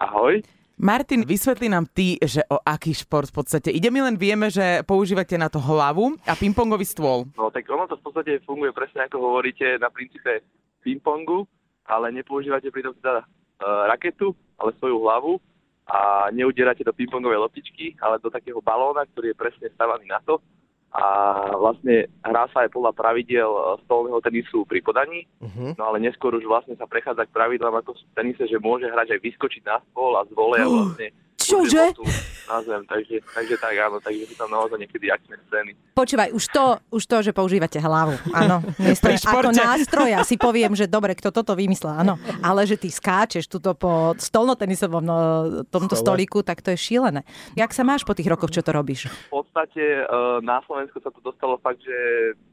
Ahoj. Martin, vysvetli nám ty, že o aký šport v podstate ide. My len vieme, že používate na to hlavu a pingpongový stôl. No tak ono to v podstate funguje presne ako hovoríte na princípe pingpongu, ale nepoužívate pri tom teda uh, raketu, ale svoju hlavu a neudierate do pingpongovej loptičky, ale do takého balóna, ktorý je presne stavaný na to a vlastne hrá sa aj podľa pravidiel stolného tenisu pri podaní, uh-huh. no ale neskôr už vlastne sa prechádza k pravidlám ako v tenise, že môže hrať aj vyskočiť na stôl a z vole uh, vlastne Čože? Na zem, takže, takže tak áno, takže sú tam naozaj niekedy akčné scény. Počúvaj, už to, už to, že používate hlavu, áno. Miesto, ako nástroja si poviem, že dobre, kto toto vymyslel, áno. Ale že ty skáčeš tuto po stolnotenisovom no, tomto Stole. stoliku, tak to je šílené. Jak sa máš po tých rokoch, čo to robíš? V podstate e, na Slovensku sa to dostalo fakt, že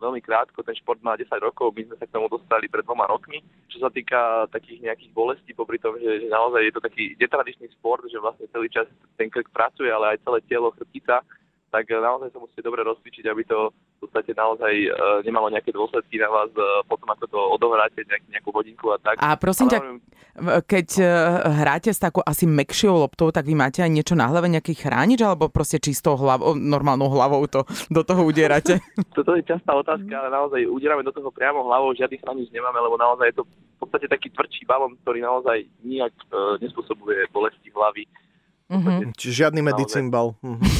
veľmi krátko, ten šport má 10 rokov, my sme sa k tomu dostali pred dvoma rokmi. Čo sa týka takých nejakých bolestí, popri tom, že, že naozaj je to taký netradičný šport, že vlastne celý čas ten krk pracuje, ale aj celé telo, chrbtica, tak naozaj sa musíte dobre rozcvičiť, aby to v podstate naozaj e, nemalo nejaké dôsledky na vás e, potom, ako to odohráte nejak, nejakú hodinku a tak. A prosím ťa, keď hráte s takou asi mekšou loptou, tak vy máte aj niečo na hlave, nejaký chránič, alebo proste čistou hlavou, normálnou hlavou to do toho udierate? Toto je častá otázka, ale naozaj udierame do toho priamo hlavou, žiadny chránič nemáme, lebo naozaj je to v podstate taký tvrdší balón, ktorý naozaj nijak e, nespôsobuje bolesti hlavy Mm-hmm. Čiže žiadny medicín bal. Mm-hmm.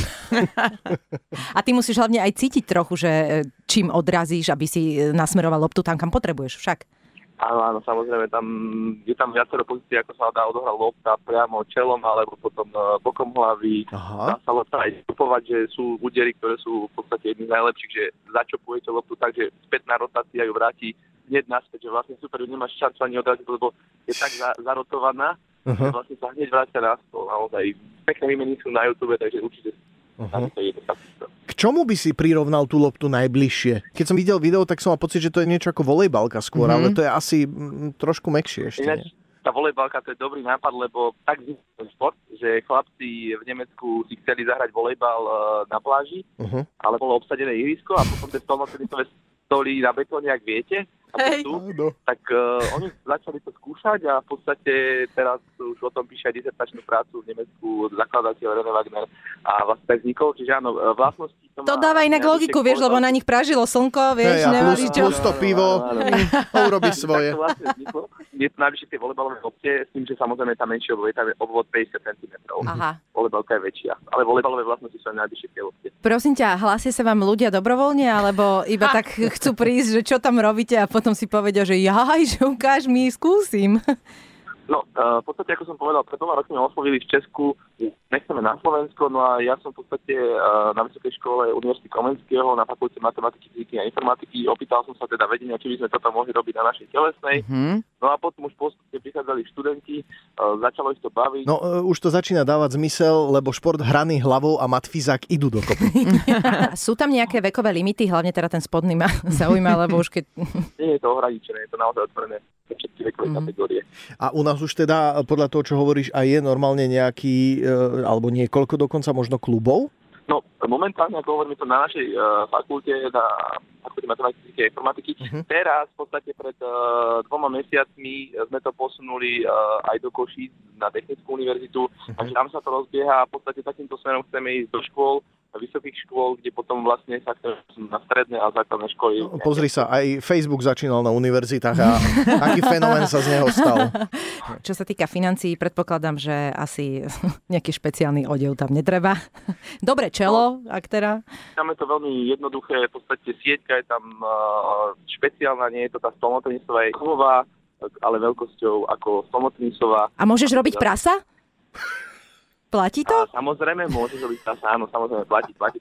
a ty musíš hlavne aj cítiť trochu, že e, čím odrazíš, aby si e, nasmeroval loptu tam, kam potrebuješ však. Áno, áno, samozrejme, tam je tam viacero pozícií, ako sa dá odohrať lopta priamo čelom, alebo potom e, bokom hlavy. Aha. Dá sa lopta aj stupovať, že sú údery, ktoré sú v podstate jedni z najlepších, že začopujete loptu tak, že spätná rotácia ju vráti hneď naspäť, že vlastne super, nemáš šancu ani odraziť, lebo je tak za, zarotovaná, uh-huh. vlastne sa hneď vrátia na stôl. Naozaj pekné výmeny sú na YouTube, takže určite uh-huh. K čomu by si prirovnal tú loptu najbližšie? Keď som videl video, tak som mal pocit, že to je niečo ako volejbalka skôr, uh-huh. ale to je asi m, mm, trošku mekšie ešte. Ináč, tá volejbalka to je dobrý nápad, lebo tak ten šport, že chlapci v Nemecku si chceli zahrať volejbal uh, na pláži, uh-huh. ale bolo obsadené ihrisko a potom tie stolnotenisové stoly na betóne, ak viete, Hej. Sú, tak uh, oni začali to skúšať a v podstate teraz už o tom píše aj dizertačnú prácu v Nemecku zakladateľ René Wagner a vlastne tak vznikol, čiže áno, vlastnosti to, to dáva inak logiku, vieš, lebo na nich pražilo slnko, vieš, hey, nemali plus, čo. Plus to pivo, urobí svoje. Tak to vlastne vzniklo. Je to najvyššie tie volebalové obce, s tým, že samozrejme tam menšie obvod, tam je obvod 50 cm. Aha. Volebalka je väčšia, ale volebalové vlastnosti sú najvyššie tie obce. Prosím ťa, hlásia sa vám ľudia dobrovoľne, alebo iba tak chcú prísť, že čo tam robíte a potom si povedia, že jaj, že ukáž mi, skúsim. No, uh, v podstate, ako som povedal, pred dvoma rokmi oslovili v Česku, nechceme na Slovensko, no a ja som v podstate uh, na Vysokej škole Univerzity Komenského na fakulte matematiky, fyziky a informatiky. Opýtal som sa teda vedenia, či by sme toto mohli robiť na našej telesnej. Mm-hmm. No a potom už postupne prichádzali študenti, uh, začalo ich to baviť. No, už to začína dávať zmysel, lebo šport hraný hlavou a matfizák idú dokopy. Sú tam nejaké vekové limity, hlavne teda ten spodný ma zaujíma, lebo už keď... Nie je to ohraničené, je to naozaj otvorené všetky vekové mm. kategórie. A u nás už teda, podľa toho, čo hovoríš, aj je normálne nejaký, e, alebo niekoľko dokonca možno klubov? No, momentálne, ako hovoríme to na našej uh, fakulte, na fakulte matematiky a informatiky, uh-huh. teraz v podstate pred uh, dvoma mesiacmi sme to posunuli uh, aj do Košíc na Technickú univerzitu, uh-huh. takže tam sa to rozbieha a v podstate takýmto smerom chceme ísť do škôl, vysokých škôl, kde potom vlastne sa na stredné a základné školy. No, pozri sa, aj Facebook začínal na univerzitách a aký fenomén sa z neho stal. Čo sa týka financií, predpokladám, že asi nejaký špeciálny odev tam netreba. Dobre čelo, no, ak teda. Tam je to veľmi jednoduché, v podstate sieťka je tam špeciálna, nie je to tá stolnotenisová, je kovová, ale veľkosťou ako stolnotenisová. A môžeš robiť prasa? Platí to? A samozrejme, môže to byť tá áno, samozrejme, platí, platí.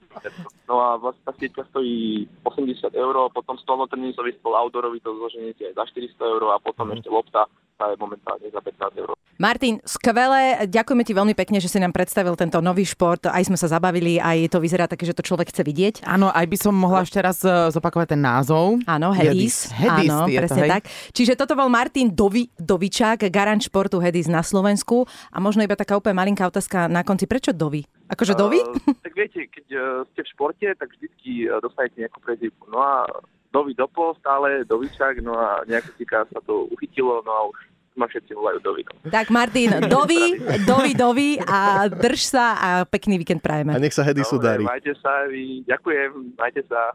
No a vlastne tá sieťka stojí 80 eur, potom stolnotenisový stôl outdoorový to zloženie aj za 400 eur a potom mm. ešte lopta tá je momentálne za 15 eur. Martin, skvelé, ďakujeme ti veľmi pekne, že si nám predstavil tento nový šport, aj sme sa zabavili, aj to vyzerá také, že to človek chce vidieť. Áno, aj by som mohla ešte raz e, zopakovať ten názov. Áno, Hedis. Hedis Áno, presne to, tak. Čiže toto bol Martin Dovi, Dovičák, garant športu Hedis na Slovensku. A možno iba taká úplne malinká otázka na konci, prečo Dovi? Akože Dovi? Uh, tak viete, keď uh, ste v športe, tak vždycky uh, dostanete nejakú prezivku. No a Dovi dopo stále, Dovičák, no a nejako sa to uchytilo, no a už ma všetci volajú Dovino. Tak Martin, dovi, dovi, dovi a drž sa a pekný víkend prajeme. A nech sa Hedisu Dobre, darí. Majte sa, vy, ďakujem, majte sa.